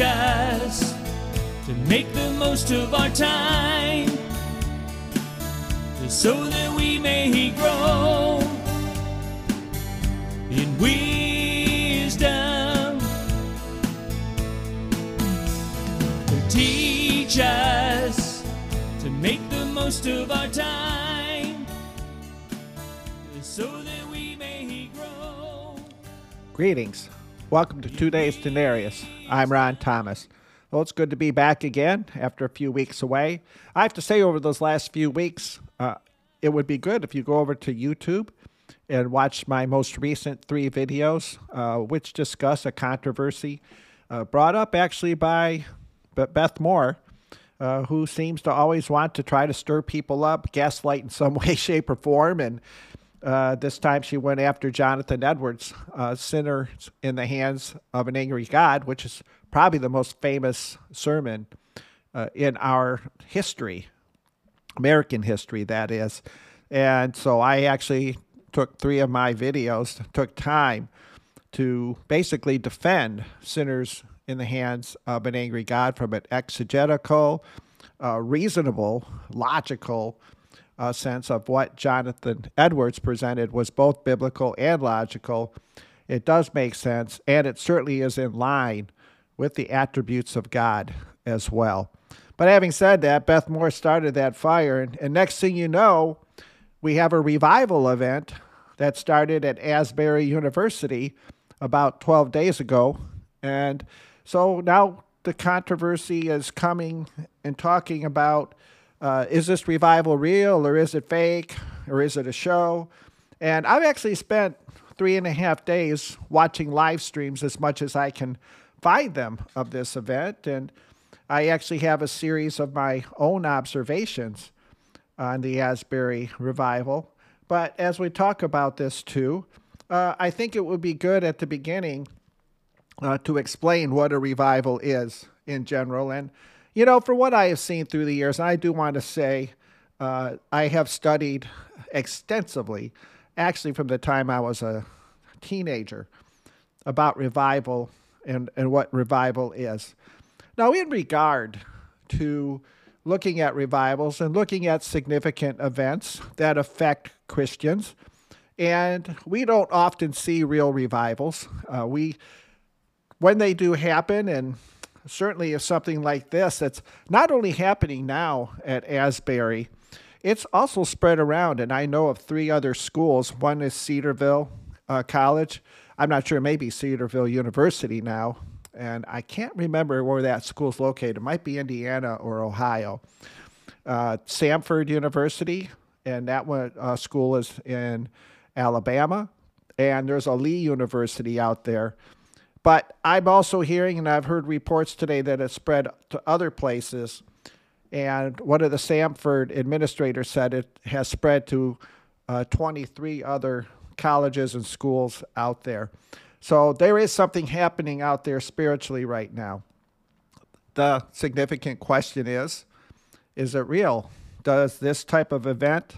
us to make the most of our time so that we may grow in wisdom. Teach us to make the most of our time so that we may grow. Greetings. Welcome to Today's Denarius. I'm Ron Thomas. Well, it's good to be back again after a few weeks away. I have to say, over those last few weeks, uh, it would be good if you go over to YouTube and watch my most recent three videos, uh, which discuss a controversy uh, brought up actually by Beth Moore, uh, who seems to always want to try to stir people up, gaslight in some way, shape, or form, and uh, this time she went after Jonathan Edwards, uh, Sinner in the Hands of an Angry God, which is probably the most famous sermon uh, in our history, American history, that is. And so I actually took three of my videos, took time to basically defend sinners in the hands of an angry God from an exegetical, uh, reasonable, logical, uh, sense of what Jonathan Edwards presented was both biblical and logical. It does make sense, and it certainly is in line with the attributes of God as well. But having said that, Beth Moore started that fire, and, and next thing you know, we have a revival event that started at Asbury University about 12 days ago. And so now the controversy is coming and talking about uh, is this revival real or is it fake or is it a show? And I've actually spent three and a half days watching live streams as much as I can find them of this event. And I actually have a series of my own observations on the Asbury revival. But as we talk about this too, uh, I think it would be good at the beginning uh, to explain what a revival is in general. And you know, for what I have seen through the years, and I do want to say uh, I have studied extensively, actually from the time I was a teenager, about revival and, and what revival is. Now, in regard to looking at revivals and looking at significant events that affect Christians, and we don't often see real revivals. Uh, we, when they do happen, and certainly if something like this that's not only happening now at Asbury, it's also spread around. And I know of three other schools. One is Cedarville uh, College. I'm not sure, maybe Cedarville University now. And I can't remember where that school is located. It might be Indiana or Ohio. Uh, Samford University, and that one uh, school is in Alabama. And there's a Lee University out there. But I'm also hearing, and I've heard reports today that it spread to other places. And one of the Samford administrators said it has spread to uh, 23 other colleges and schools out there. So there is something happening out there spiritually right now. The significant question is is it real? Does this type of event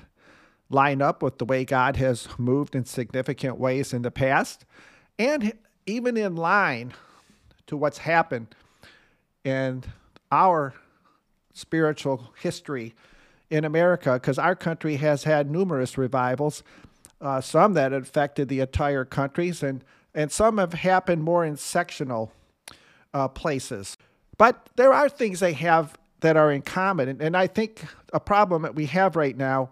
line up with the way God has moved in significant ways in the past? And even in line to what's happened in our spiritual history in America, because our country has had numerous revivals, uh, some that affected the entire countries, and, and some have happened more in sectional uh, places. But there are things they have that are in common. And, and I think a problem that we have right now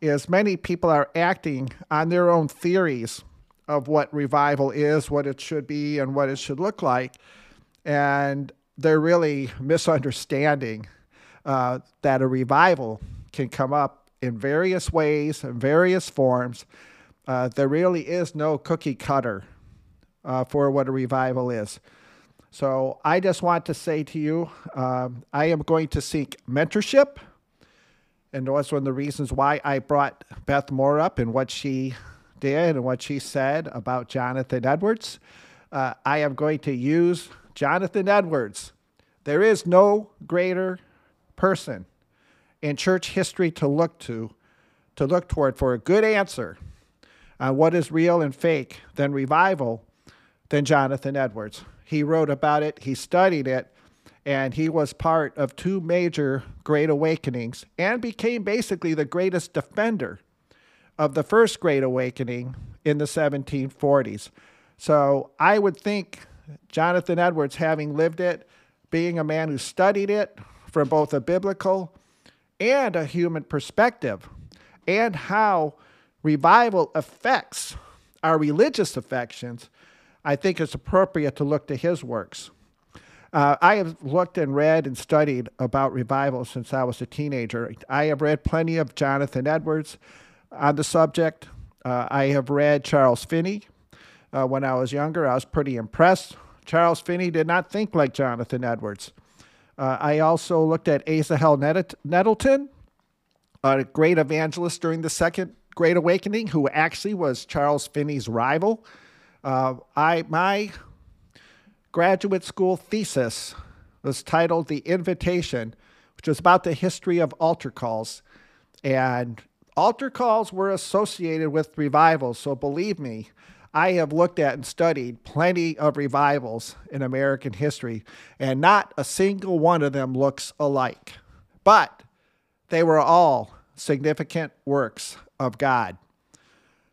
is many people are acting on their own theories of what revival is, what it should be, and what it should look like. And they're really misunderstanding uh, that a revival can come up in various ways and various forms. Uh, there really is no cookie cutter uh, for what a revival is. So I just want to say to you, um, I am going to seek mentorship. And that's one of the reasons why I brought Beth Moore up and what she did and what she said about Jonathan Edwards. Uh, I am going to use Jonathan Edwards. There is no greater person in church history to look to, to look toward for a good answer on what is real and fake than revival than Jonathan Edwards. He wrote about it, he studied it, and he was part of two major Great Awakenings and became basically the greatest defender of the first Great Awakening in the 1740s. So I would think Jonathan Edwards, having lived it, being a man who studied it from both a biblical and a human perspective, and how revival affects our religious affections, I think it's appropriate to look to his works. Uh, I have looked and read and studied about revival since I was a teenager. I have read plenty of Jonathan Edwards on the subject. Uh, I have read Charles Finney. Uh, when I was younger, I was pretty impressed. Charles Finney did not think like Jonathan Edwards. Uh, I also looked at Asa Asahel Nettleton, a great evangelist during the Second Great Awakening, who actually was Charles Finney's rival. Uh, I my graduate school thesis was titled "The Invitation," which was about the history of altar calls, and altar calls were associated with revivals. So believe me, I have looked at and studied plenty of revivals in American history, and not a single one of them looks alike. But they were all significant works of God.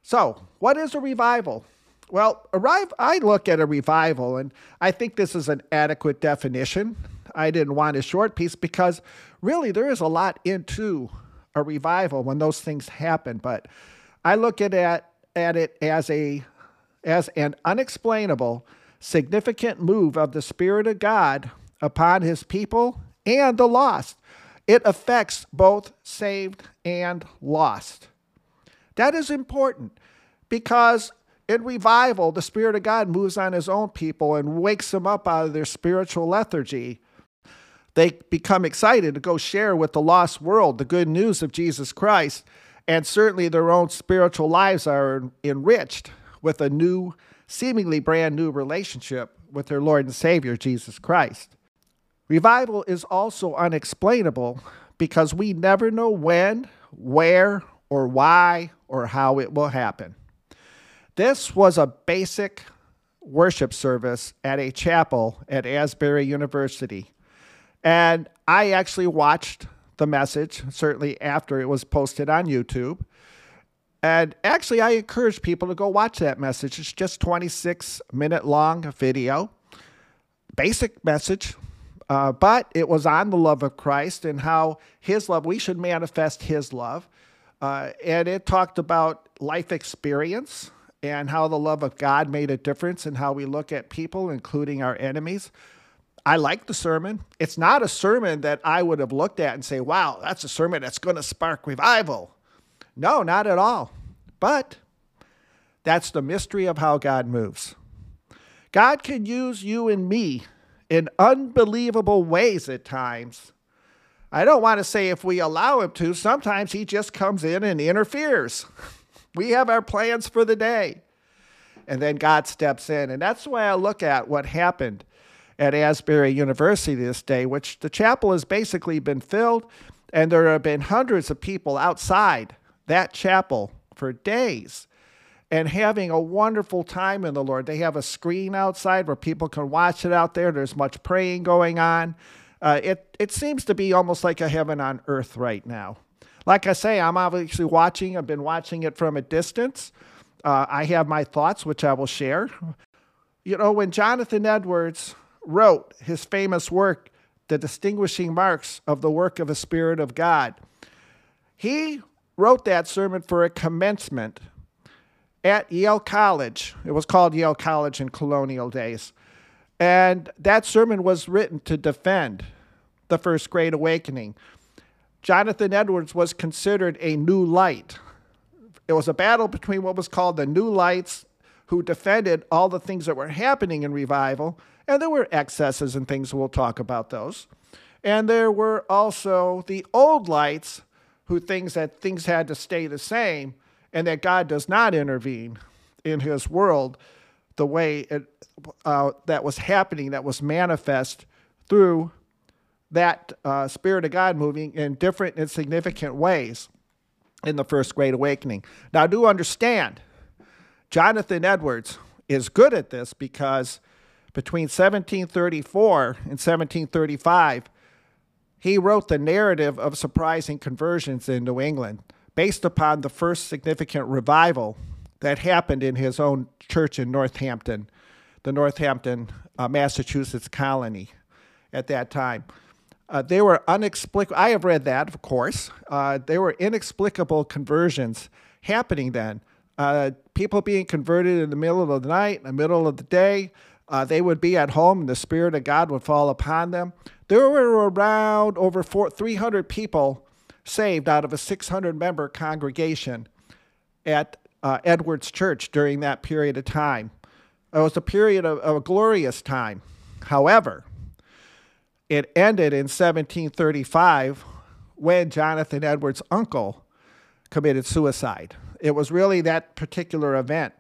So, what is a revival? Well, arrive, I look at a revival, and I think this is an adequate definition. I didn't want a short piece because really there is a lot into a revival when those things happen. But I look at it, at it as a as an unexplainable, significant move of the Spirit of God upon his people and the lost. It affects both saved and lost. That is important because in revival, the Spirit of God moves on his own people and wakes them up out of their spiritual lethargy. They become excited to go share with the lost world the good news of Jesus Christ, and certainly their own spiritual lives are enriched with a new, seemingly brand new relationship with their Lord and Savior, Jesus Christ. Revival is also unexplainable because we never know when, where, or why, or how it will happen. This was a basic worship service at a chapel at Asbury University. And I actually watched the message, certainly after it was posted on YouTube. And actually, I encourage people to go watch that message. It's just 26 minute long video, basic message, uh, but it was on the love of Christ and how His love, we should manifest His love. Uh, and it talked about life experience and how the love of God made a difference in how we look at people, including our enemies. I like the sermon. It's not a sermon that I would have looked at and say, wow, that's a sermon that's going to spark revival. No, not at all. But that's the mystery of how God moves. God can use you and me in unbelievable ways at times. I don't want to say if we allow him to, sometimes he just comes in and interferes. we have our plans for the day. And then God steps in. And that's the way I look at what happened at Asbury University this day, which the chapel has basically been filled, and there have been hundreds of people outside that chapel for days and having a wonderful time in the Lord. They have a screen outside where people can watch it out there. There's much praying going on. Uh, it, it seems to be almost like a heaven on earth right now. Like I say, I'm obviously watching, I've been watching it from a distance. Uh, I have my thoughts, which I will share. You know, when Jonathan Edwards wrote his famous work, The Distinguishing Marks of the Work of the Spirit of God, he wrote that sermon for a commencement at Yale College. It was called Yale College in colonial days. And that sermon was written to defend the First Great Awakening. Jonathan Edwards was considered a new light. It was a battle between what was called the New Lights, who defended all the things that were happening in revival, and there were excesses and things, we'll talk about those. And there were also the Old Lights, who thinks that things had to stay the same and that God does not intervene in his world the way it, uh, that was happening, that was manifest through that uh, Spirit of God moving in different and significant ways in the First Great Awakening. Now, do understand, Jonathan Edwards is good at this because Between 1734 and 1735, he wrote the narrative of surprising conversions in New England based upon the first significant revival that happened in his own church in Northampton, the Northampton, uh, Massachusetts colony at that time. Uh, they were unexplicable. I have read that, of course. Uh, they were inexplicable conversions happening then. Uh, people being converted in the middle of the night, in the middle of the day. Uh, they would be at home, and the Spirit of God would fall upon them. There were around over four, 300 people saved out of a 600 member congregation at uh, Edwards Church during that period of time. It was a period of, of a glorious time. However, it ended in 1735 when Jonathan Edwards' uncle committed suicide. It was really that particular event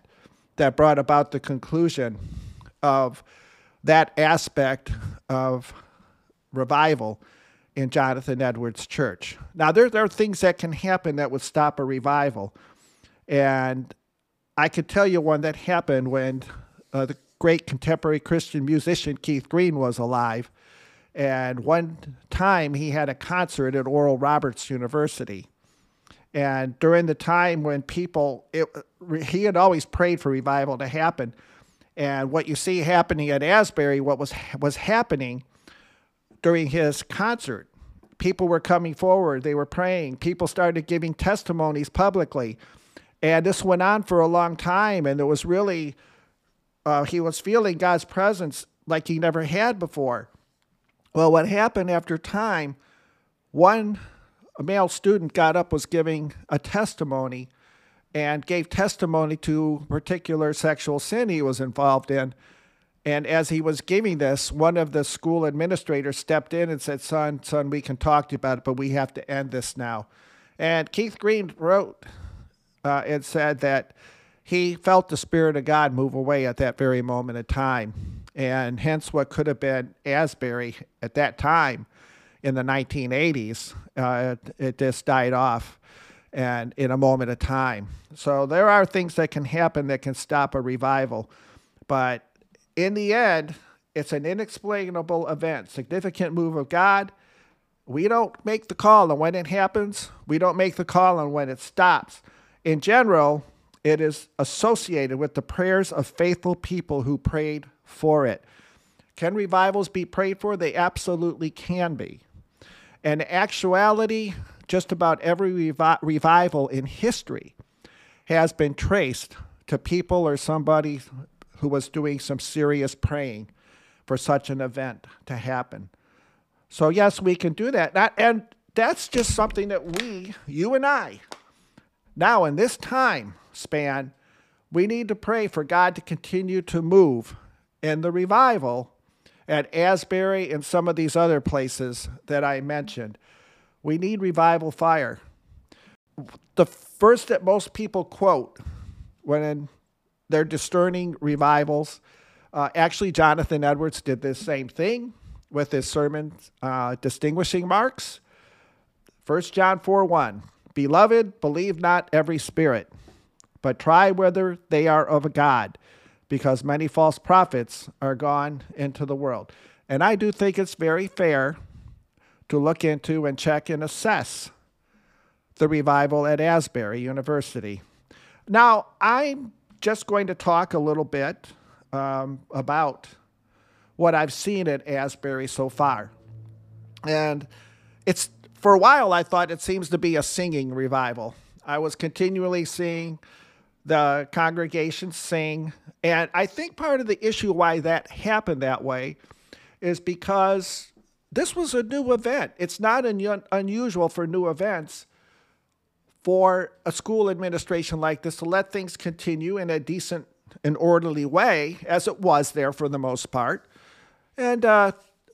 that brought about the conclusion of that aspect of revival in Jonathan Edwards' church. Now, there, there are things that can happen that would stop a revival. And I could tell you one that happened when uh, the great contemporary Christian musician Keith Green was alive. And one time he had a concert at Oral Roberts University. And during the time when people, it, he had always prayed for revival to happen. And what you see happening at Asbury, what was was happening during his concert, people were coming forward, they were praying, people started giving testimonies publicly, and this went on for a long time. And it was really, uh, he was feeling God's presence like he never had before. Well, what happened after time, one male student got up, was giving a testimony, and gave testimony to particular sexual sin he was involved in. And as he was giving this, one of the school administrators stepped in and said, Son, son, we can talk to you about it, but we have to end this now. And Keith Green wrote uh, and said that he felt the Spirit of God move away at that very moment in time and hence what could have been Asbury at that time in the 1980s, uh, it, it just died off and in a moment of time. So there are things that can happen that can stop a revival, but in the end, it's an inexplainable event, significant move of God. We don't make the call on when it happens. We don't make the call on when it stops. In general, it is associated with the prayers of faithful people who prayed for it. Can revivals be prayed for? They absolutely can be. In actuality, just about every revi- revival in history has been traced to people or somebody who was doing some serious praying for such an event to happen. So, yes, we can do that. And that's just something that we, you and I, now in this time span, we need to pray for God to continue to move and the revival at Asbury and some of these other places that I mentioned. We need revival fire. The first that most people quote when they're discerning revivals, uh, actually, Jonathan Edwards did this same thing with his sermon, uh, Distinguishing Marks. 1 John 4 1. Beloved, believe not every spirit, but try whether they are of a God because many false prophets are gone into the world. And I do think it's very fair to look into and check and assess the revival at Asbury University. Now, I'm just going to talk a little bit um, about what I've seen at Asbury so far. And it's for a while I thought it seems to be a singing revival. I was continually seeing the congregation sing. And I think part of the issue why that happened that way is because this was a new event. It's not un- unusual for new events for a school administration like this to let things continue in a decent and orderly way, as it was there for the most part, and uh,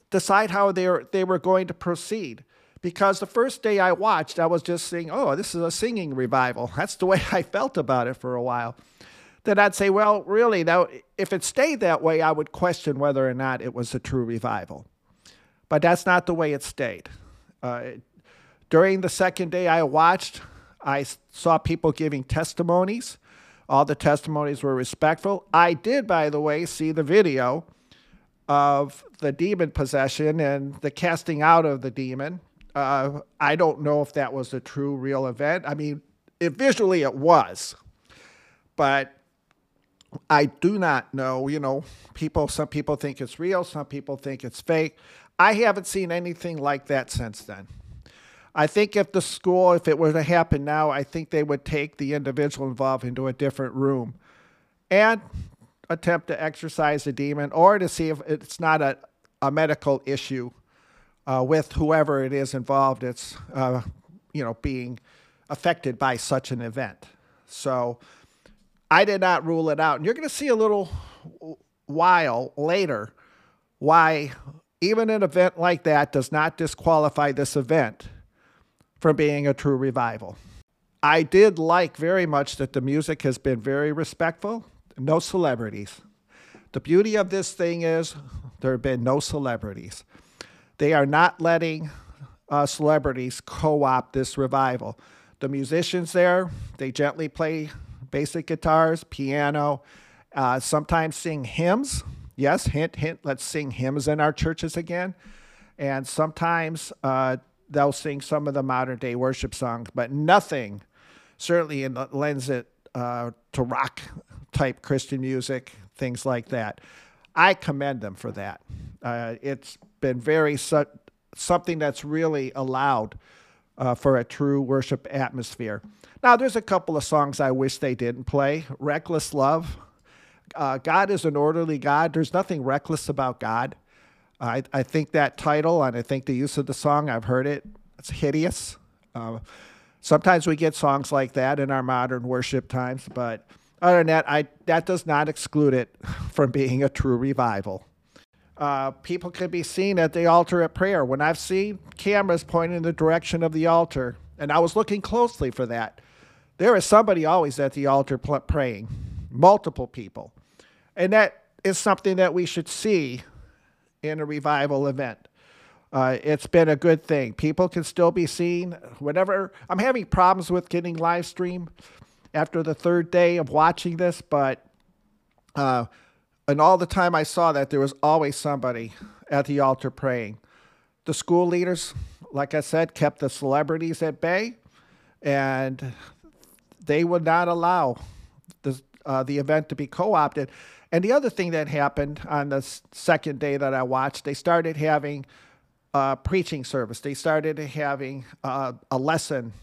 decide how they were, they were going to proceed because the first day I watched, I was just saying, oh, this is a singing revival. That's the way I felt about it for a while. Then I'd say, well, really, now, if it stayed that way, I would question whether or not it was a true revival. But that's not the way it stayed. Uh, during the second day I watched, I saw people giving testimonies. All the testimonies were respectful. I did, by the way, see the video of the demon possession and the casting out of the demon. Uh, I don't know if that was a true, real event. I mean, it, visually it was, but I do not know. You know, people. Some people think it's real. Some people think it's fake. I haven't seen anything like that since then. I think if the school, if it were to happen now, I think they would take the individual involved into a different room and attempt to exorcise the demon or to see if it's not a, a medical issue uh, with whoever it is involved. It's, uh, you know, being affected by such an event. So I did not rule it out. And you're going to see a little while later why even an event like that does not disqualify this event from being a true revival. I did like very much that the music has been very respectful, no celebrities. The beauty of this thing is there have been no celebrities. They are not letting uh, celebrities co opt this revival. The musicians there, they gently play basic guitars, piano, uh, sometimes sing hymns. Yes, hint, hint, let's sing hymns in our churches again. And sometimes uh, they'll sing some of the modern day worship songs, but nothing certainly in, lends it uh, to rock type Christian music, things like that. I commend them for that. Uh, it's been very su- something that's really allowed uh, for a true worship atmosphere. Now, there's a couple of songs I wish they didn't play. Reckless Love. Uh, God is an orderly God. There's nothing reckless about God. I, I think that title and I think the use of the song, I've heard it, it's hideous. Uh, sometimes we get songs like that in our modern worship times, but other than that, I, that does not exclude it from being a true revival. Uh, people can be seen at the altar at prayer. When I've seen cameras pointing in the direction of the altar, and I was looking closely for that, there is somebody always at the altar praying, multiple people. And that is something that we should see in a revival event. Uh, it's been a good thing. People can still be seen. Whenever I'm having problems with getting live stream after the third day of watching this, but uh, and all the time I saw that there was always somebody at the altar praying. The school leaders, like I said, kept the celebrities at bay, and they would not allow the uh, the event to be co-opted. And the other thing that happened on the second day that I watched, they started having a preaching service. They started having uh, a lesson,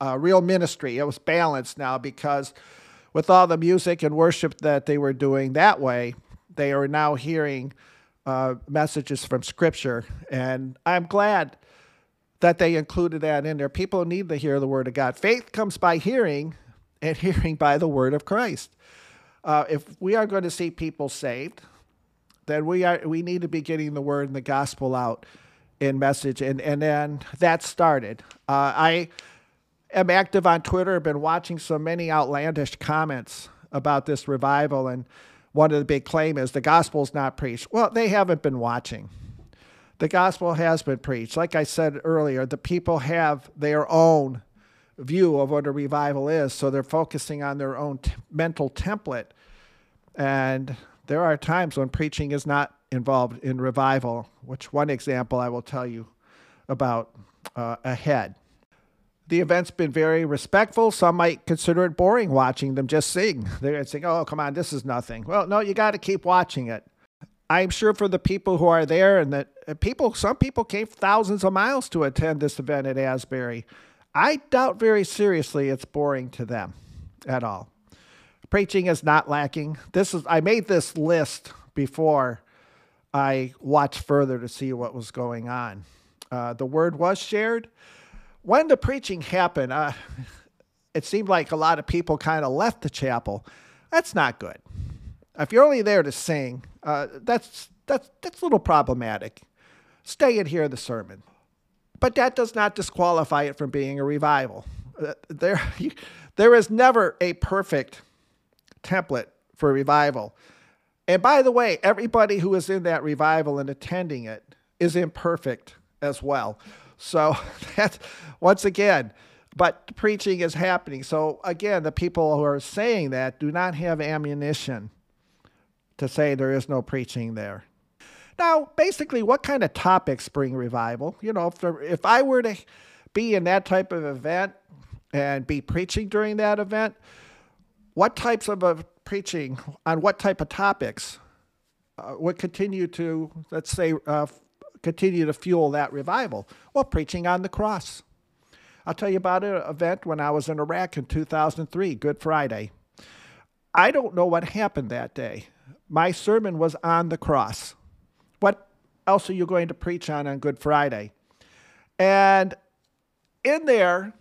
a real ministry. It was balanced now because with all the music and worship that they were doing that way, they are now hearing uh, messages from Scripture. And I'm glad that they included that in there. People need to hear the Word of God. Faith comes by hearing, and hearing by the Word of Christ uh, if we are going to see people saved, then we are we need to be getting the word and the gospel out in message, and and then that started. Uh, I am active on Twitter. Been watching so many outlandish comments about this revival, and one of the big claim is the gospel's not preached. Well, they haven't been watching. The gospel has been preached. Like I said earlier, the people have their own view of what a revival is. So they're focusing on their own t- mental template. And there are times when preaching is not involved in revival, which one example I will tell you about uh, ahead. The event's been very respectful. Some might consider it boring watching them just sing. They're saying, oh, come on, this is nothing. Well, no, you got to keep watching it. I'm sure for the people who are there and that uh, people, some people came thousands of miles to attend this event at Asbury. I doubt very seriously it's boring to them at all. Preaching is not lacking. This is I made this list before I watched further to see what was going on. Uh, the word was shared. When the preaching happened, uh, it seemed like a lot of people kind of left the chapel. That's not good. If you're only there to sing, uh, that's that's that's a little problematic. Stay and hear the sermon. But that does not disqualify it from being a revival. Uh, there, there is never a perfect template for revival. And by the way, everybody who is in that revival and attending it is imperfect as well. So that's once again, but preaching is happening. So again, the people who are saying that do not have ammunition to say there is no preaching there. Now, basically, what kind of topics bring revival? You know, if, there, if I were to be in that type of event and be preaching during that event, what types of uh, preaching on what type of topics uh, would continue to, let's say, uh, continue to fuel that revival? Well, preaching on the cross. I'll tell you about an event when I was in Iraq in 2003, Good Friday. I don't know what happened that day. My sermon was on the cross. What else are you going to preach on on Good Friday? And in there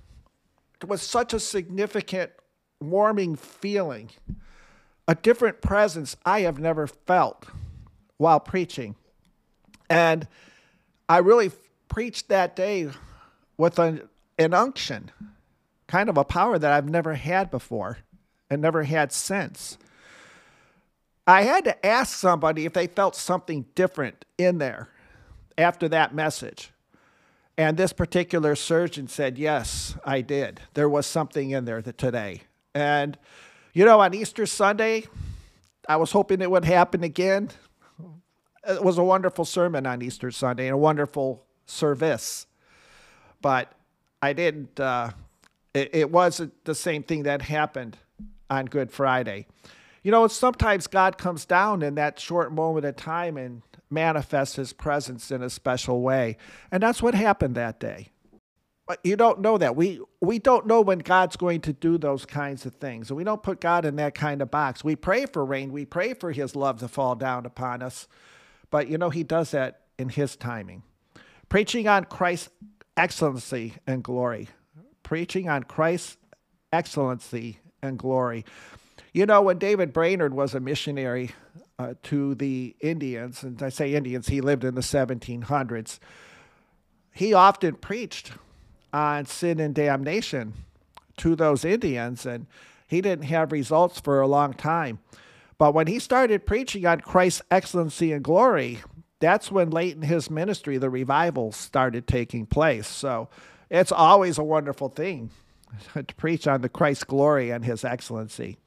it was such a significant, warming feeling, a different presence I have never felt while preaching. And I really preached that day with an, an unction, kind of a power that I've never had before and never had since. I had to ask somebody if they felt something different in there after that message. And this particular surgeon said, Yes, I did. There was something in there today. And, you know, on Easter Sunday, I was hoping it would happen again. It was a wonderful sermon on Easter Sunday and a wonderful service. But I didn't, uh, it, it wasn't the same thing that happened on Good Friday. You know, sometimes God comes down in that short moment of time and manifests his presence in a special way. And that's what happened that day. But you don't know that. We we don't know when God's going to do those kinds of things. And we don't put God in that kind of box. We pray for rain, we pray for his love to fall down upon us. But you know, he does that in his timing. Preaching on Christ's excellency and glory. Preaching on Christ's excellency and glory. You know, when David Brainerd was a missionary uh, to the Indians, and I say Indians, he lived in the 1700s, he often preached on sin and damnation to those Indians, and he didn't have results for a long time. But when he started preaching on Christ's excellency and glory, that's when late in his ministry the revival started taking place. So it's always a wonderful thing to preach on the Christ's glory and his excellency.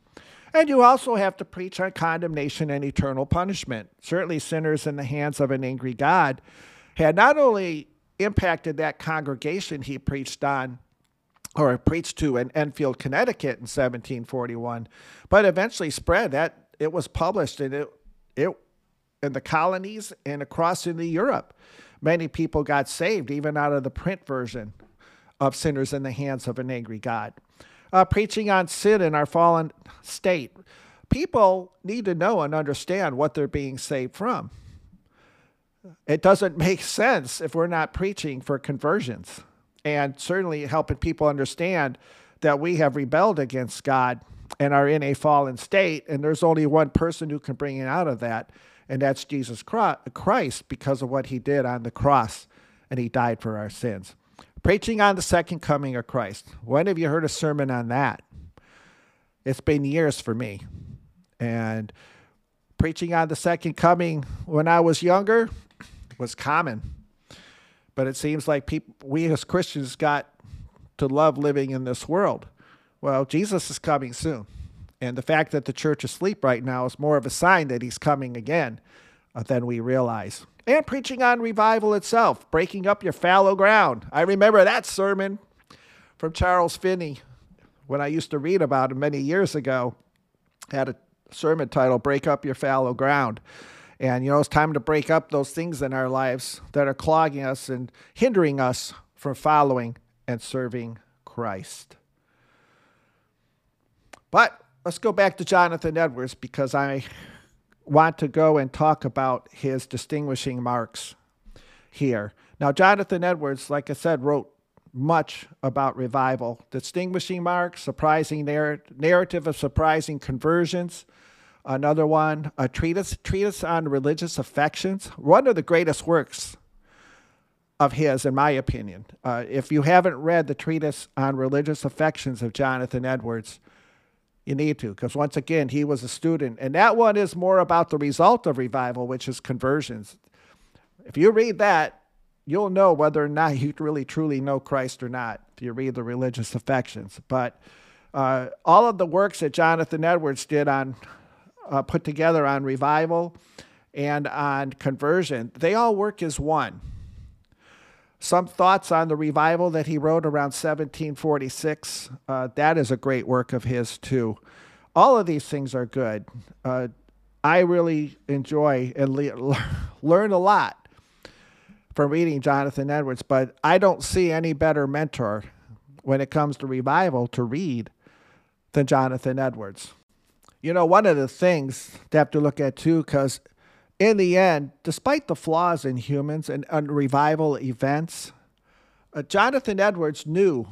And you also have to preach on condemnation and eternal punishment. Certainly, sinners in the hands of an angry God had not only impacted that congregation he preached on or preached to in Enfield, Connecticut in 1741, but eventually spread that it was published and it, it in the colonies and across into Europe. Many people got saved even out of the print version of sinners in the hands of an angry God uh, preaching on sin in our fallen state. People need to know and understand what they're being saved from. It doesn't make sense if we're not preaching for conversions and certainly helping people understand that we have rebelled against God and are in a fallen state, and there's only one person who can bring it out of that, and that's Jesus Christ because of what he did on the cross, and he died for our sins. Preaching on the second coming of Christ. When have you heard a sermon on that? It's been years for me. And preaching on the second coming when I was younger was common. But it seems like people, we as Christians got to love living in this world. Well, Jesus is coming soon. And the fact that the church is asleep right now is more of a sign that he's coming again uh, than we realize and preaching on revival itself, breaking up your fallow ground. I remember that sermon from Charles Finney when I used to read about him many years ago. Had a sermon title, Break Up Your Fallow Ground. And, you know, it's time to break up those things in our lives that are clogging us and hindering us from following and serving Christ. But let's go back to Jonathan Edwards because I want to go and talk about his distinguishing marks here. Now, Jonathan Edwards, like I said, wrote much about revival. Distinguishing marks, surprising narr- narrative of surprising conversions. Another one, a treatise, treatise on religious affections. One of the greatest works of his, in my opinion. Uh, if you haven't read the treatise on religious affections of Jonathan Edwards, you need to, because once again, he was a student. And that one is more about the result of revival, which is conversions. If you read that, you'll know whether or not you really truly know Christ or not if you read the religious affections. But uh, all of the works that Jonathan Edwards did on, uh, put together on revival and on conversion, they all work as one. Some thoughts on the revival that he wrote around 1746. Uh, that is a great work of his, too. All of these things are good. Uh, I really enjoy and le- learn a lot from reading Jonathan Edwards, but I don't see any better mentor when it comes to revival to read than Jonathan Edwards. You know, one of the things to have to look at too, because in the end, despite the flaws in humans and, and revival events, uh, Jonathan Edwards knew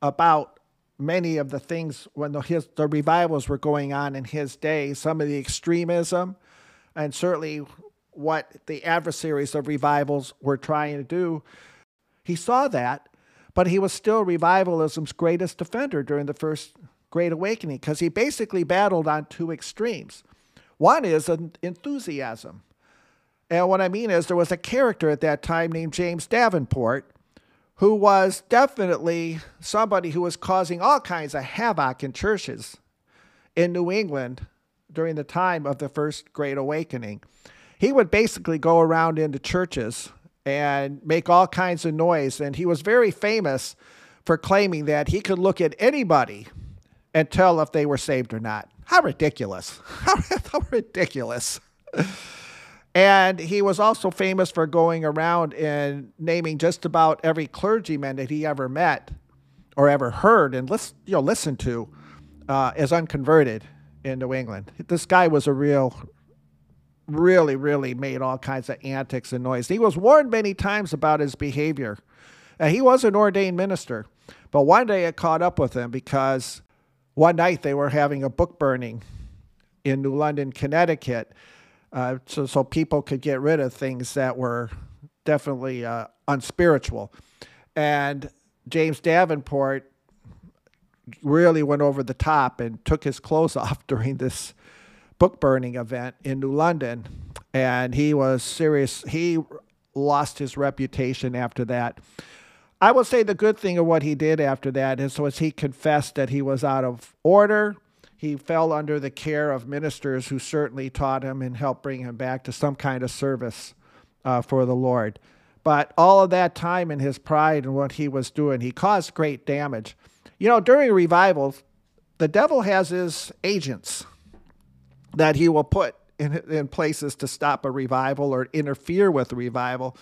about many of the things when the, his, the revivals were going on in his day, some of the extremism, and certainly what the adversaries of revivals were trying to do. He saw that, but he was still revivalism's greatest defender during the first Great Awakening because he basically battled on two extremes. One is an enthusiasm. And what I mean is, there was a character at that time named James Davenport who was definitely somebody who was causing all kinds of havoc in churches in New England during the time of the First Great Awakening. He would basically go around into churches and make all kinds of noise. And he was very famous for claiming that he could look at anybody and tell if they were saved or not. How ridiculous! How, how ridiculous! And he was also famous for going around and naming just about every clergyman that he ever met or ever heard and listen, you know, listened to uh, as unconverted in New England. This guy was a real, really, really made all kinds of antics and noise. He was warned many times about his behavior. He was an ordained minister. But one day it caught up with him because one night they were having a book burning in New London, Connecticut, uh, so so people could get rid of things that were definitely uh, unspiritual. And James Davenport really went over the top and took his clothes off during this book burning event in New London, and he was serious. He lost his reputation after that. I will say the good thing of what he did after that is was he confessed that he was out of order. He fell under the care of ministers who certainly taught him and helped bring him back to some kind of service uh, for the Lord. But all of that time in his pride and what he was doing, he caused great damage. You know, during revivals, the devil has his agents that he will put in, in places to stop a revival or interfere with a revival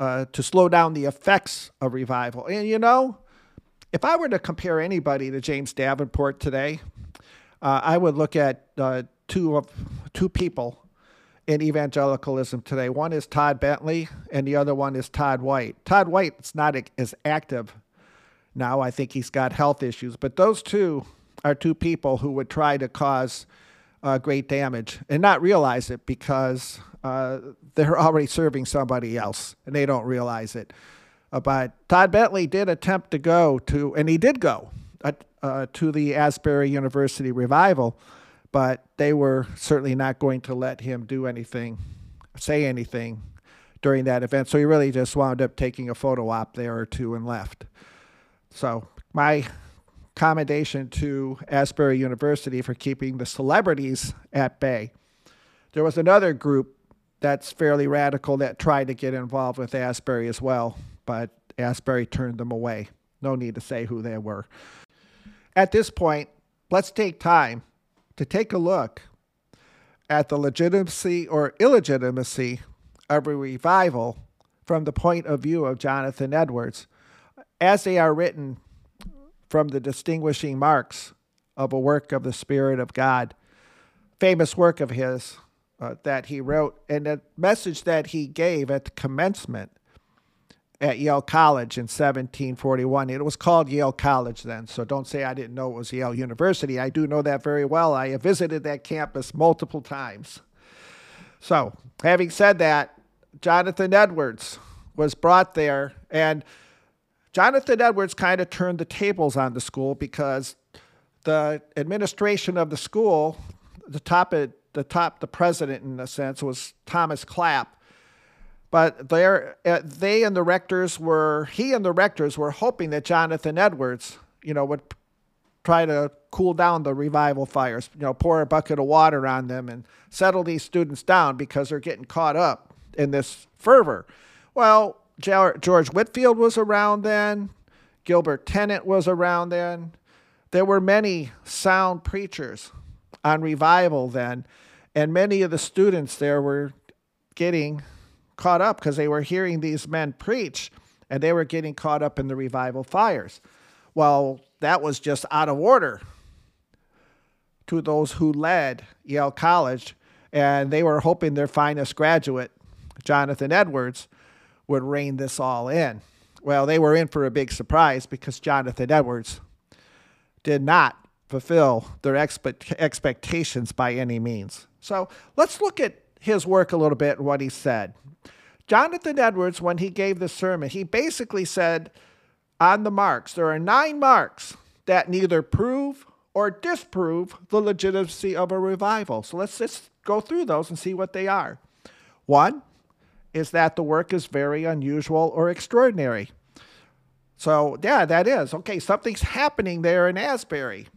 uh, to slow down the effects of revival. And you know, if I were to compare anybody to James Davenport today, uh, I would look at uh, two of two people in evangelicalism today. One is Todd Bentley, and the other one is Todd White. Todd White is not as active now. I think he's got health issues, but those two are two people who would try to cause uh, great damage and not realize it because uh, they're already serving somebody else and they don't realize it. Uh, but Todd Bentley did attempt to go to, and he did go uh, uh, to the Asbury University revival, but they were certainly not going to let him do anything, say anything during that event. So he really just wound up taking a photo op there or two and left. So my commendation to Asbury University for keeping the celebrities at bay. There was another group that's fairly radical that tried to get involved with Asbury as well, but Asbury turned them away. No need to say who they were. At this point, let's take time to take a look at the legitimacy or illegitimacy of a revival from the point of view of Jonathan Edwards, as they are written from the distinguishing marks of a work of the Spirit of God. Famous work of his uh, that he wrote, and a message that he gave at the commencement at Yale College in 1741. It was called Yale College then, so don't say I didn't know it was Yale University. I do know that very well. I have visited that campus multiple times. So, having said that, Jonathan Edwards was brought there, and Jonathan Edwards kind of turned the tables on the school because the administration of the school, the top, the top, the president in a sense was Thomas Clap, but they eh, they and the rectors were he and the rectors were hoping that Jonathan Edwards, you know, would try to cool down the revival fires, you know, pour a bucket of water on them and settle these students down because they're getting caught up in this fervor. Well, George Whitefield was around then, Gilbert Tennent was around then. There were many sound preachers on revival then, and many of the students there were getting caught up because they were hearing these men preach and they were getting caught up in the revival fires. Well, that was just out of order to those who led Yale College, and they were hoping their finest graduate, Jonathan Edwards, would rein this all in. Well, they were in for a big surprise because Jonathan Edwards did not fulfill their expect- expectations by any means. So let's look at his work a little bit and what he said. Jonathan Edwards, when he gave this sermon, he basically said on the marks, there are nine marks that neither prove or disprove the legitimacy of a revival. So let's just go through those and see what they are. One is that the work is very unusual or extraordinary. So, yeah, that is. Okay, something's happening there in Asbury.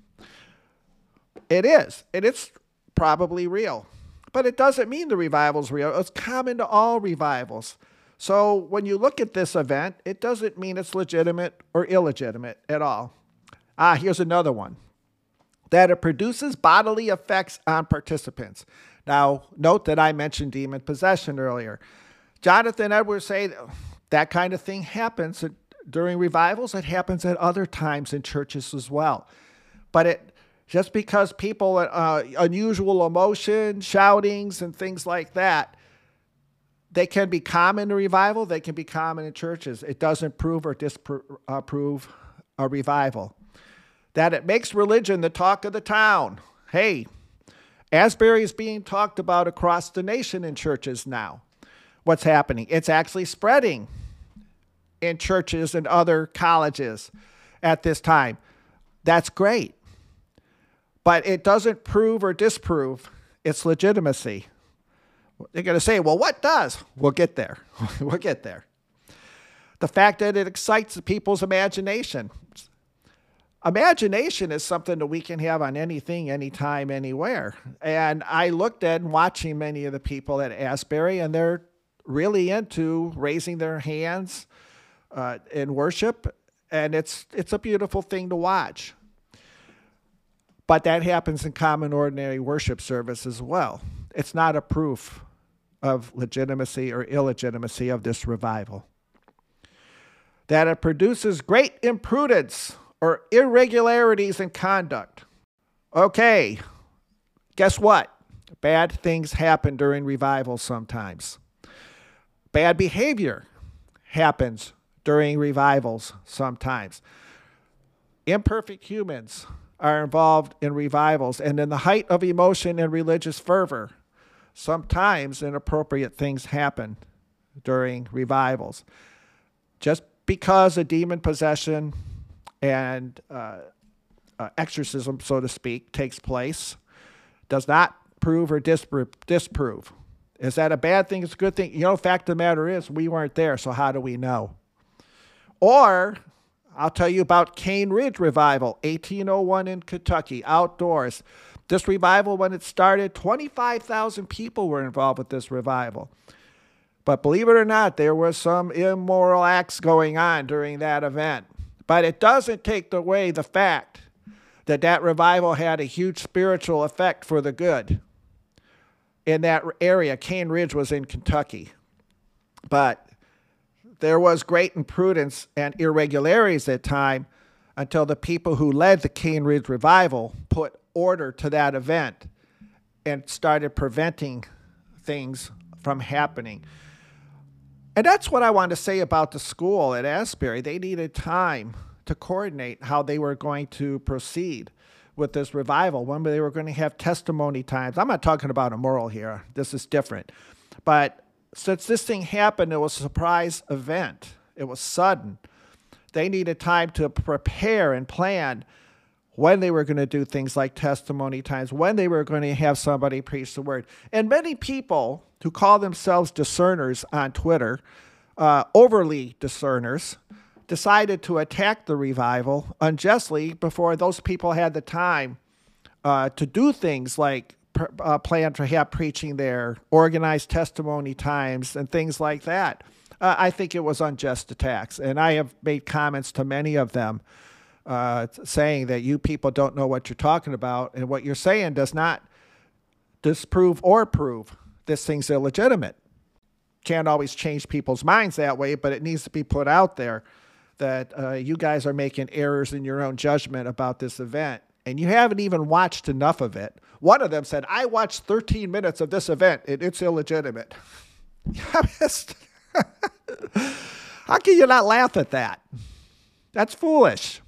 It is, and it's probably real. But it doesn't mean the revival's real. It's common to all revivals. So when you look at this event, it doesn't mean it's legitimate or illegitimate at all. Ah, here's another one that it produces bodily effects on participants. Now, note that I mentioned demon possession earlier. Jonathan Edwards say that kind of thing happens during revivals. It happens at other times in churches as well. But it just because people uh, unusual emotion, shoutings, and things like that, they can be common in revival. They can be common in churches. It doesn't prove or disprove a revival. That it makes religion the talk of the town. Hey, Asbury is being talked about across the nation in churches now. What's happening? It's actually spreading in churches and other colleges at this time. That's great. But it doesn't prove or disprove its legitimacy. They're going to say, well, what does? We'll get there. we'll get there. The fact that it excites people's imagination. Imagination is something that we can have on anything, anytime, anywhere. And I looked at watching many of the people at Asbury, and they're really into raising their hands uh, in worship, and it's it's a beautiful thing to watch. But that happens in common ordinary worship service as well. It's not a proof of legitimacy or illegitimacy of this revival. That it produces great imprudence or irregularities in conduct. Okay, guess what? Bad things happen during revival sometimes. Bad behavior happens during revivals sometimes. Imperfect humans are involved in revivals, and in the height of emotion and religious fervor, sometimes inappropriate things happen during revivals. Just because a demon possession and uh, uh, exorcism, so to speak, takes place, does not prove or disprove, disprove is that a bad thing? It's a good thing. You know, fact of the matter is, we weren't there, so how do we know? Or I'll tell you about Cane Ridge Revival, 1801 in Kentucky, outdoors. This revival, when it started, 25,000 people were involved with this revival. But believe it or not, there were some immoral acts going on during that event. But it doesn't take away the fact that that revival had a huge spiritual effect for the good in that area. Cane Ridge was in Kentucky. But there was great imprudence and irregularities at time until the people who led the Cane Ridge revival put order to that event and started preventing things from happening. And that's what I want to say about the school at Asbury. They needed time to coordinate how they were going to proceed with this revival when they were going to have testimony times. I'm not talking about a moral here. This is different. But since this thing happened, it was a surprise event. It was sudden. They needed time to prepare and plan when they were going to do things like testimony times, when they were going to have somebody preach the word. And many people who call themselves discerners on Twitter, uh, overly discerners, decided to attack the revival unjustly before those people had the time uh, to do things like uh, plan to have preaching there, organize testimony times, and things like that. Uh, I think it was unjust attacks, and I have made comments to many of them uh, saying that you people don't know what you're talking about, and what you're saying does not disprove or prove this thing's illegitimate. Can't always change people's minds that way, but it needs to be put out there that uh, you guys are making errors in your own judgment about this event, and you haven't even watched enough of it. One of them said, I watched 13 minutes of this event, and it's illegitimate. How can you not laugh at that? That's foolish.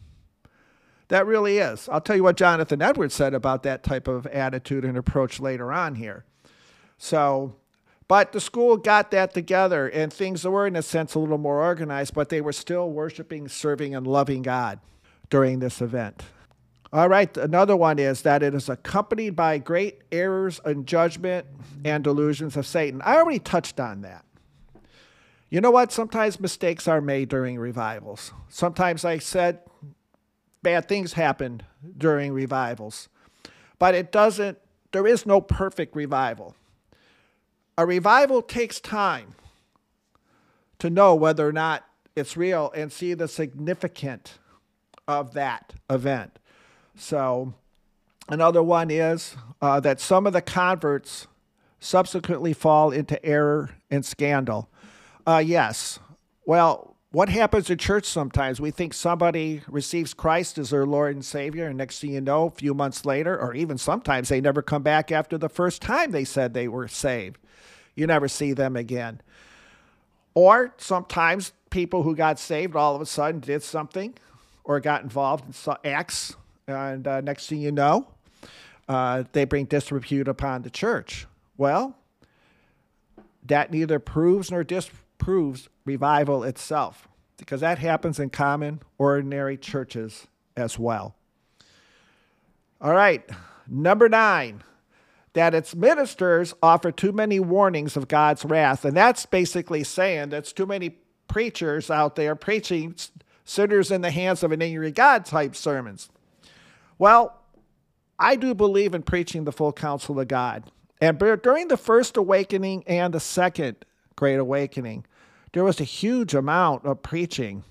That really is. I'll tell you what Jonathan Edwards said about that type of attitude and approach later on here. So, but the school got that together and things were, in a sense, a little more organized, but they were still worshiping, serving, and loving God during this event. All right, another one is that it is accompanied by great errors in judgment and delusions of Satan. I already touched on that. You know what? Sometimes mistakes are made during revivals. Sometimes, I said, bad things happen during revivals. But it doesn't, there is no perfect revival. A revival takes time to know whether or not it's real and see the significance of that event. So, another one is uh, that some of the converts subsequently fall into error and scandal. Uh, yes. Well, what happens in church sometimes? We think somebody receives Christ as their Lord and Savior, and next thing you know, a few months later, or even sometimes they never come back after the first time they said they were saved. You never see them again. Or sometimes people who got saved all of a sudden did something or got involved in acts, and uh, next thing you know, uh, they bring disrepute upon the church. Well, that neither proves nor disproves revival itself, because that happens in common, ordinary churches as well. All right, number nine, that its ministers offer too many warnings of God's wrath. And that's basically saying that's too many preachers out there preaching sinners in the hands of an angry God type sermons. Well, I do believe in preaching the full counsel of God. And during the first awakening and the second great awakening, there was a huge amount of preaching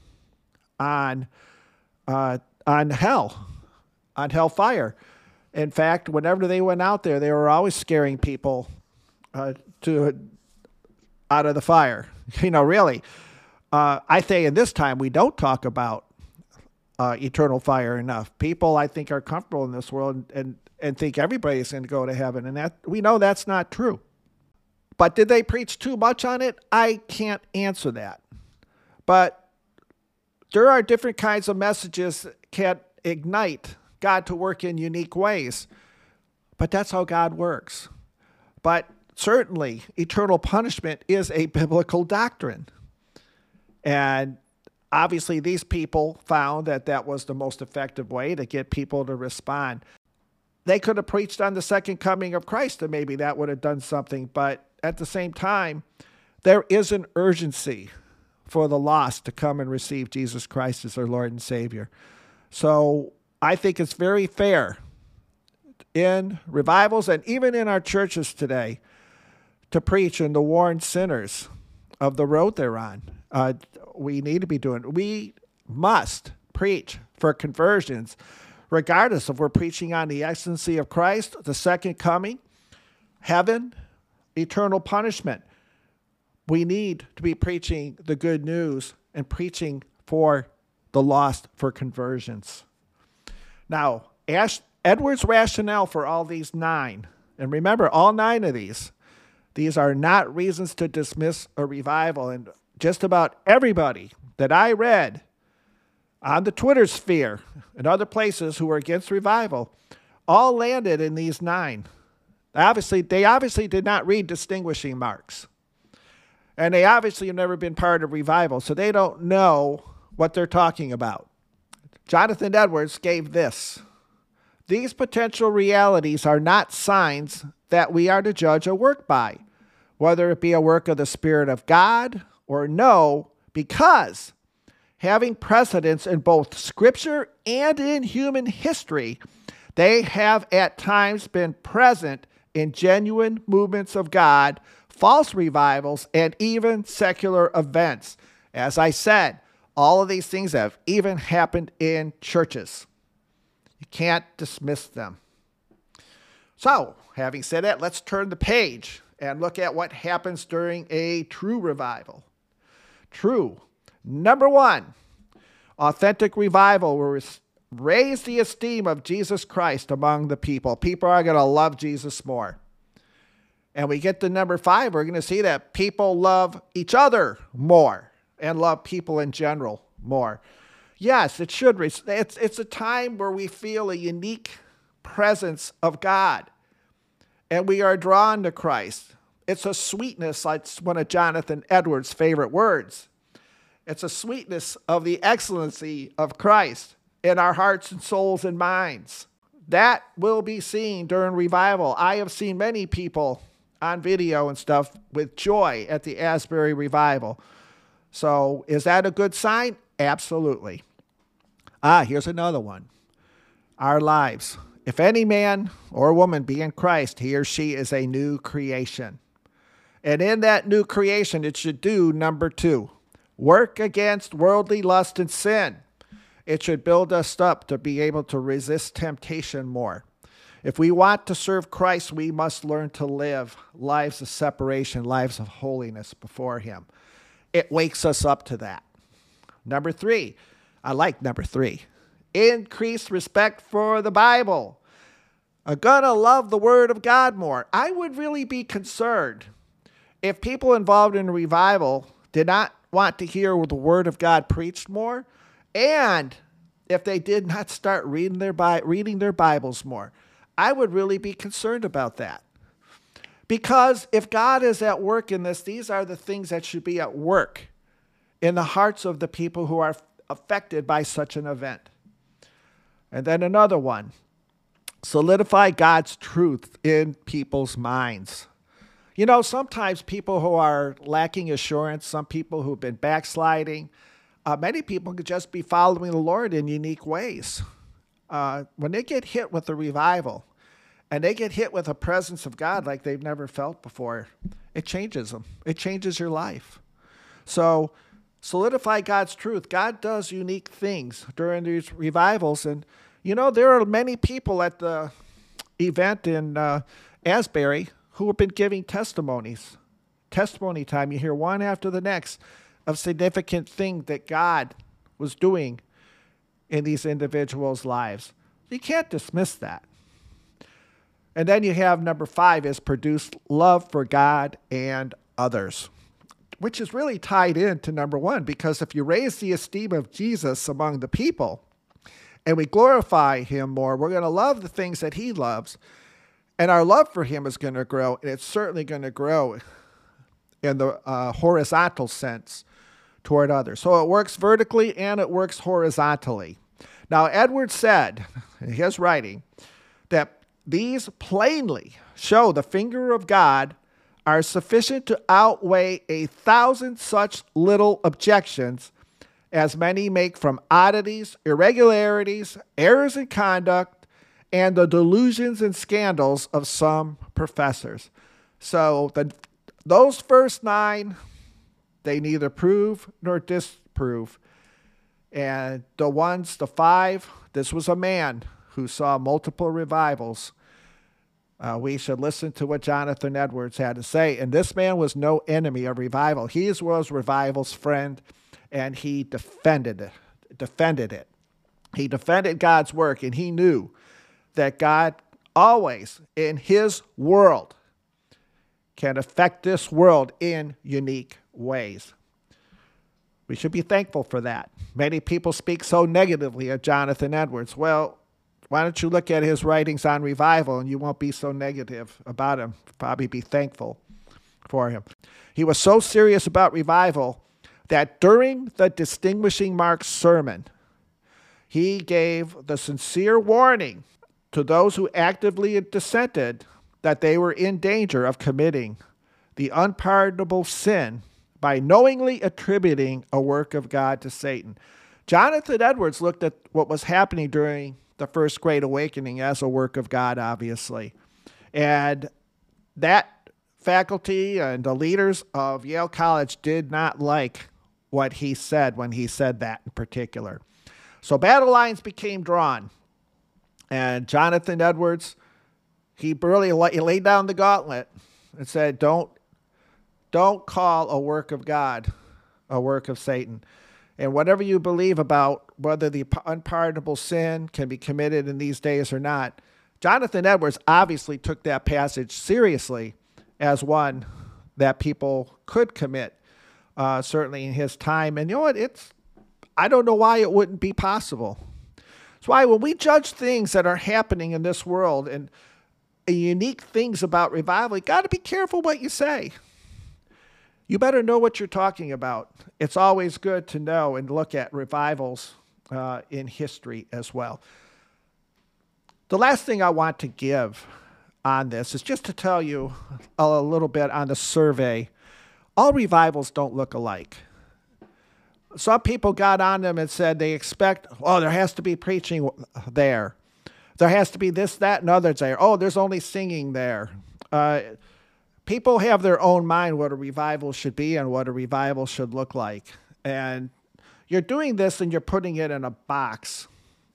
on uh, on hell, on hellfire. In fact, whenever they went out there, they were always scaring people uh, to out of the fire. You know, really. Uh, I say in this time we don't talk about uh, eternal fire enough. People, I think, are comfortable in this world and, and, and think everybody's going to go to heaven, and that we know that's not true. But did they preach too much on it? I can't answer that. But there are different kinds of messages that can ignite God to work in unique ways. But that's how God works. But certainly, eternal punishment is a biblical doctrine. And obviously, these people found that that was the most effective way to get people to respond. They could have preached on the second coming of Christ, and maybe that would have done something. But at the same time, there is an urgency for the lost to come and receive Jesus Christ as their Lord and Savior. So I think it's very fair in revivals and even in our churches today to preach and to warn sinners of the road they're on. Uh, we need to be doing. We must preach for conversions, regardless if we're preaching on the excellency of Christ, the second coming, heaven, eternal punishment. We need to be preaching the good news and preaching for the lost for conversions. Now, Ash, Edwards' rationale for all these nine, and remember, all nine of these, these are not reasons to dismiss a revival. And just about everybody that I read on the Twitter sphere and other places who were against revival all landed in these nine. Obviously, they obviously did not read distinguishing marks. And they obviously have never been part of revival, so they don't know what they're talking about. Jonathan Edwards gave this These potential realities are not signs that we are to judge a work by, whether it be a work of the Spirit of God or no, because having precedence in both scripture and in human history, they have at times been present in genuine movements of God, false revivals, and even secular events. As I said, all of these things have even happened in churches. You can't dismiss them. So, having said that, let's turn the page and look at what happens during a true revival. True. Number one, authentic revival will raise the esteem of Jesus Christ among the people. People are going to love Jesus more. And we get to number five, we're going to see that people love each other more and love people in general more. Yes, it should. It's, it's a time where we feel a unique presence of God and we are drawn to Christ. It's a sweetness, like one of Jonathan Edwards' favorite words. It's a sweetness of the excellency of Christ in our hearts and souls and minds. That will be seen during revival. I have seen many people on video and stuff with joy at the Asbury revival. So, is that a good sign? Absolutely. Ah, here's another one. Our lives. If any man or woman be in Christ, he or she is a new creation. And in that new creation, it should do number two work against worldly lust and sin. It should build us up to be able to resist temptation more. If we want to serve Christ, we must learn to live lives of separation, lives of holiness before Him. It wakes us up to that. Number three, I like number three increase respect for the Bible. Are gonna love the Word of God more. I would really be concerned if people involved in a revival did not want to hear the Word of God preached more, and if they did not start reading their reading their Bibles more. I would really be concerned about that. Because if God is at work in this, these are the things that should be at work in the hearts of the people who are affected by such an event. And then another one solidify God's truth in people's minds. You know, sometimes people who are lacking assurance, some people who've been backsliding, uh, many people could just be following the Lord in unique ways. Uh, when they get hit with a revival and they get hit with a presence of God like they've never felt before, it changes them. It changes your life. So, solidify God's truth. God does unique things during these revivals. And, you know, there are many people at the event in uh, Asbury who have been giving testimonies. Testimony time. You hear one after the next of significant thing that God was doing in these individuals' lives. You can't dismiss that. And then you have number five is produce love for God and others which is really tied into number one, because if you raise the esteem of Jesus among the people and we glorify him more, we're going to love the things that he loves. And our love for him is going to grow, and it's certainly going to grow in the uh, horizontal sense toward others. So it works vertically and it works horizontally. Now, Edward said in his writing that these plainly show the finger of God are sufficient to outweigh a thousand such little objections as many make from oddities, irregularities, errors in conduct, and the delusions and scandals of some professors. So the, those first nine, they neither prove nor disprove. And the ones, the five, this was a man who saw multiple revivals uh, we should listen to what Jonathan Edwards had to say. And this man was no enemy of revival. He was revival's friend, and he defended it. Defended it. He defended God's work, and he knew that God always, in his world, can affect this world in unique ways. We should be thankful for that. Many people speak so negatively of Jonathan Edwards. Well, why don't you look at his writings on revival and you won't be so negative about him? Probably be thankful for him. He was so serious about revival that during the Distinguishing Marks sermon, he gave the sincere warning to those who actively dissented that they were in danger of committing the unpardonable sin by knowingly attributing a work of God to Satan. Jonathan Edwards looked at what was happening during the First Great Awakening as a work of God, obviously. And that faculty and the leaders of Yale College did not like what he said when he said that in particular. So battle lines became drawn. And Jonathan Edwards, he really he laid down the gauntlet and said, "Don't, don't call a work of God a work of Satan." And whatever you believe about whether the unpardonable sin can be committed in these days or not, Jonathan Edwards obviously took that passage seriously as one that people could commit, uh, certainly in his time. And you know what? It's I don't know why it wouldn't be possible. That's why when we judge things that are happening in this world and unique things about revival, you got to be careful what you say. You better know what you're talking about. It's always good to know and look at revivals uh, in history as well. The last thing I want to give on this is just to tell you a little bit on the survey. All revivals don't look alike. Some people got on them and said they expect, oh, there has to be preaching there. There has to be this, that, and others there. Oh, there's only singing there. Uh, people have their own mind what a revival should be and what a revival should look like. And you're doing this and you're putting it in a box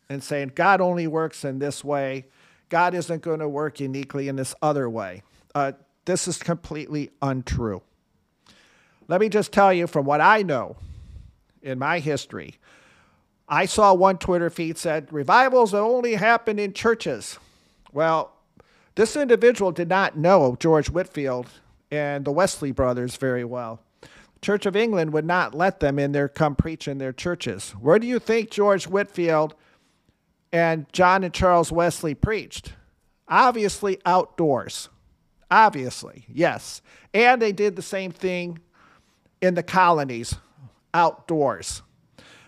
and saying, God only works in this way. God isn't going to work uniquely in this other way. Uh, this is completely untrue. Let me just tell you from what I know in my history. I saw one Twitter feed said revivals only happen in churches. Well, this individual did not know George Whitefield and the Wesley brothers very well. Church of England would not let them in there come preach in their churches. Where do you think George Whitefield and John and Charles Wesley preached? Obviously outdoors. Obviously, yes. And they did the same thing in the colonies, outdoors.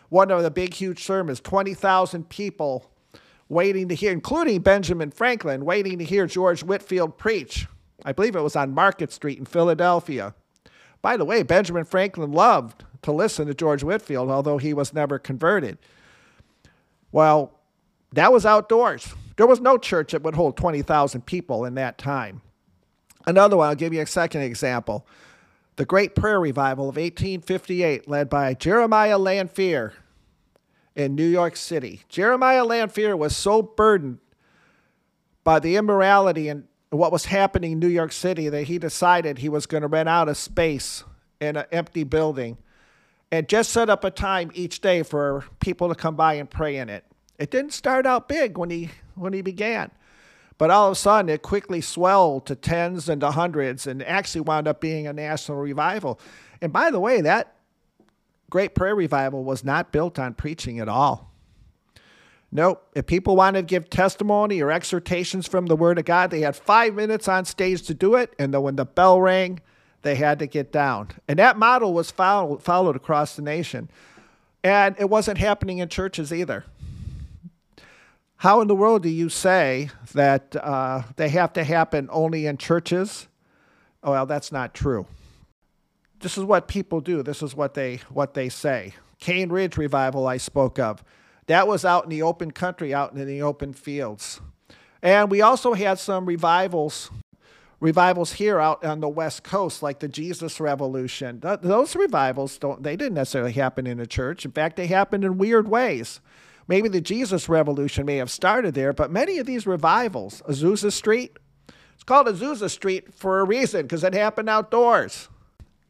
One of the big, huge sermons, 20,000 people waiting to hear, including Benjamin Franklin, waiting to hear George Whitefield preach. I believe it was on Market Street in Philadelphia. By the way, Benjamin Franklin loved to listen to George Whitefield, although he was never converted. Well, that was outdoors. There was no church that would hold 20,000 people in that time. Another one, I'll give you a second example. The Great Prayer Revival of 1858, led by Jeremiah Lanphier, in New York City. Jeremiah Lanphier was so burdened by the immorality and what was happening in New York City that he decided he was going to rent out a space in an empty building and just set up a time each day for people to come by and pray in it. It didn't start out big when he when he began. But all of a sudden, it quickly swelled to tens and to hundreds and actually wound up being a national revival. And by the way, that Great Prayer Revival was not built on preaching at all. Nope. If people wanted to give testimony or exhortations from the Word of God, they had five minutes on stage to do it. And then when the bell rang, they had to get down. And that model was followed, followed across the nation. And it wasn't happening in churches either. How in the world do you say that uh, they have to happen only in churches? Well, that's not true this is what people do. This is what they what they say. Cane Ridge revival I spoke of. That was out in the open country, out in the open fields. And we also had some revivals revivals here out on the west coast like the Jesus revolution. Th- those revivals don't they didn't necessarily happen in a church. In fact, they happened in weird ways. Maybe the Jesus revolution may have started there, but many of these revivals, Azusa Street, it's called Azusa Street for a reason because it happened outdoors.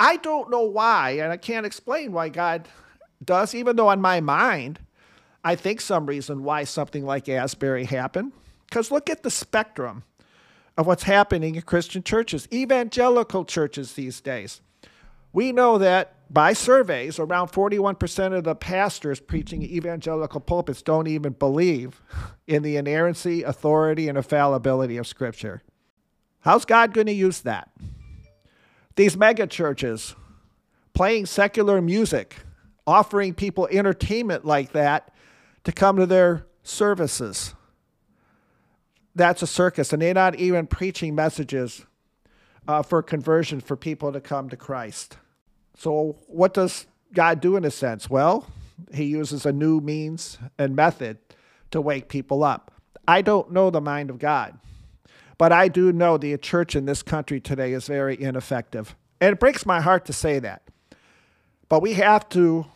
I don't know why, and I can't explain why God does, even though on my mind, I think some reason why something like Asbury happened. Because look at the spectrum of what's happening in Christian churches, evangelical churches these days. We know that by surveys, around 41% of the pastors preaching evangelical pulpits don't even believe in the inerrancy, authority, and infallibility of Scripture. How's God going to use that? These mega churches playing secular music, offering people entertainment like that to come to their services. That's a circus, and they're not even preaching messages uh, for conversion for people to come to Christ. So, what does God do in a sense? Well, He uses a new means and method to wake people up. I don't know the mind of God, but I do know the church in this country today is very ineffective. And it breaks my heart to say that. But we have to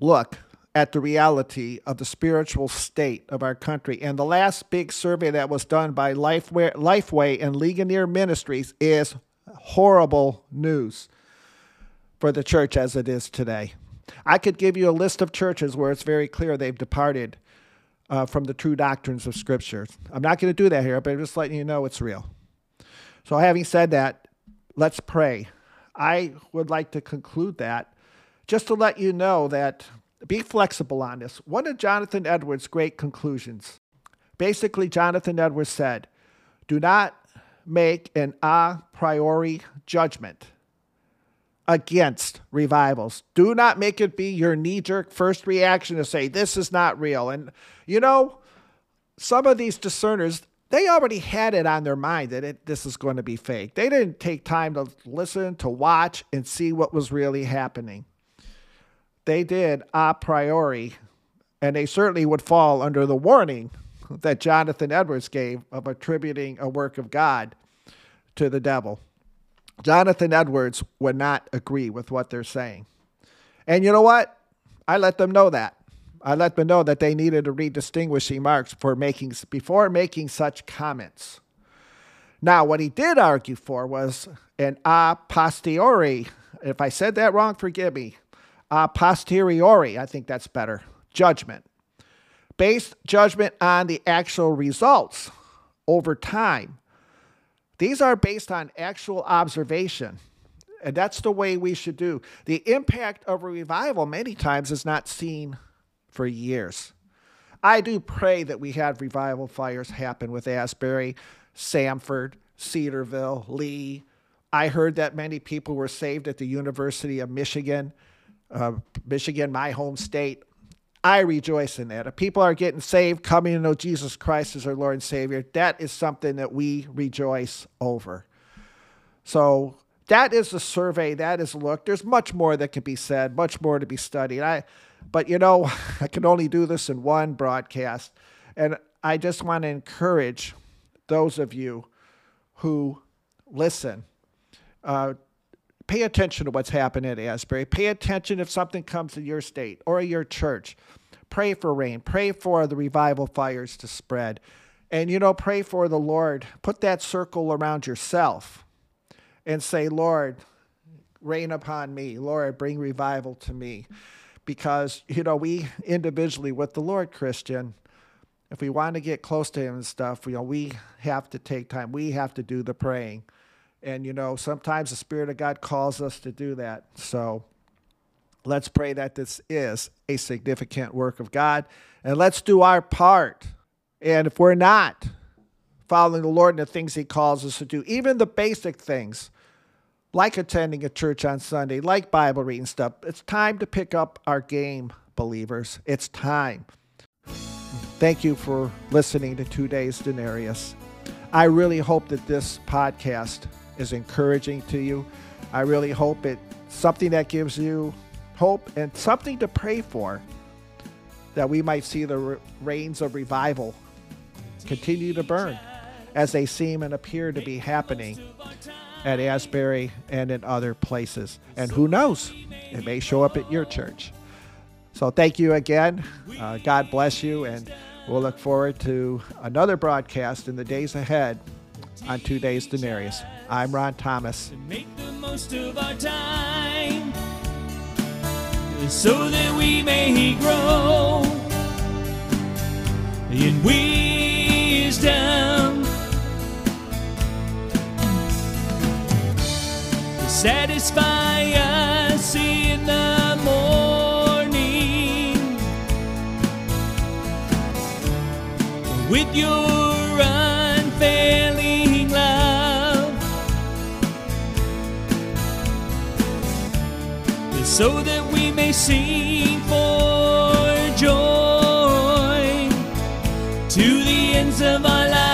look at the reality of the spiritual state of our country. And the last big survey that was done by Lifeway, Lifeway and Ligonier Ministries is horrible news for the church as it is today. I could give you a list of churches where it's very clear they've departed uh, from the true doctrines of Scripture. I'm not going to do that here, but I'm just letting you know it's real. So, having said that, let's pray. I would like to conclude that just to let you know that be flexible on this. One of Jonathan Edwards' great conclusions basically, Jonathan Edwards said, Do not make an a priori judgment against revivals. Do not make it be your knee jerk first reaction to say, This is not real. And, you know, some of these discerners, they already had it on their mind that it, this is going to be fake. They didn't take time to listen, to watch, and see what was really happening they did a priori, and they certainly would fall under the warning that Jonathan Edwards gave of attributing a work of God to the devil. Jonathan Edwards would not agree with what they're saying. And you know what? I let them know that. I let them know that they needed to read distinguishing marks for making before making such comments. Now, what he did argue for was an a posteriori. If I said that wrong, forgive me a posteriori, I think that's better, judgment. Based judgment on the actual results over time. These are based on actual observation. And that's the way we should do. The impact of a revival many times is not seen for years. I do pray that we have revival fires happen with Asbury, Samford, Cedarville, Lee. I heard that many people were saved at the University of Michigan uh, Michigan, my home state. I rejoice in that. If people are getting saved, coming to know Jesus Christ as their Lord and Savior, that is something that we rejoice over. So that is a survey. That is a look. There's much more that can be said, much more to be studied. I, but you know, I can only do this in one broadcast, and I just want to encourage those of you who listen uh, pay attention to what's happening at Asbury. Pay attention if something comes to your state or your church. Pray for rain. Pray for the revival fires to spread. And, you know, pray for the Lord. Put that circle around yourself and say, Lord, rain upon me. Lord, bring revival to me. Because, you know, we individually with the Lord, Christian, if we want to get close to Him and stuff, you know, we have to take time. We have to do the praying. And, you know, sometimes the Spirit of God calls us to do that. So let's pray that this is a significant work of God. And let's do our part. And if we're not following the Lord in the things He calls us to do, even the basic things, like attending a church on Sunday, like Bible reading stuff, it's time to pick up our game, believers. It's time. Thank you for listening to Today's Denarius. I really hope that this podcast is encouraging to you. I really hope it's something that gives you hope and something to pray for that we might see the rains of revival continue to burn as they seem and appear to be happening at Asbury and in other places. And who knows, it may show up at your church. So thank you again. Uh, God bless you, and we'll look forward to another broadcast in the days ahead on Today's Denarius. I'm Ron Thomas. Make the most of our time so that we may grow in wisdom. Satisfy us in the morning with your so that we may sing for joy to the ends of our life.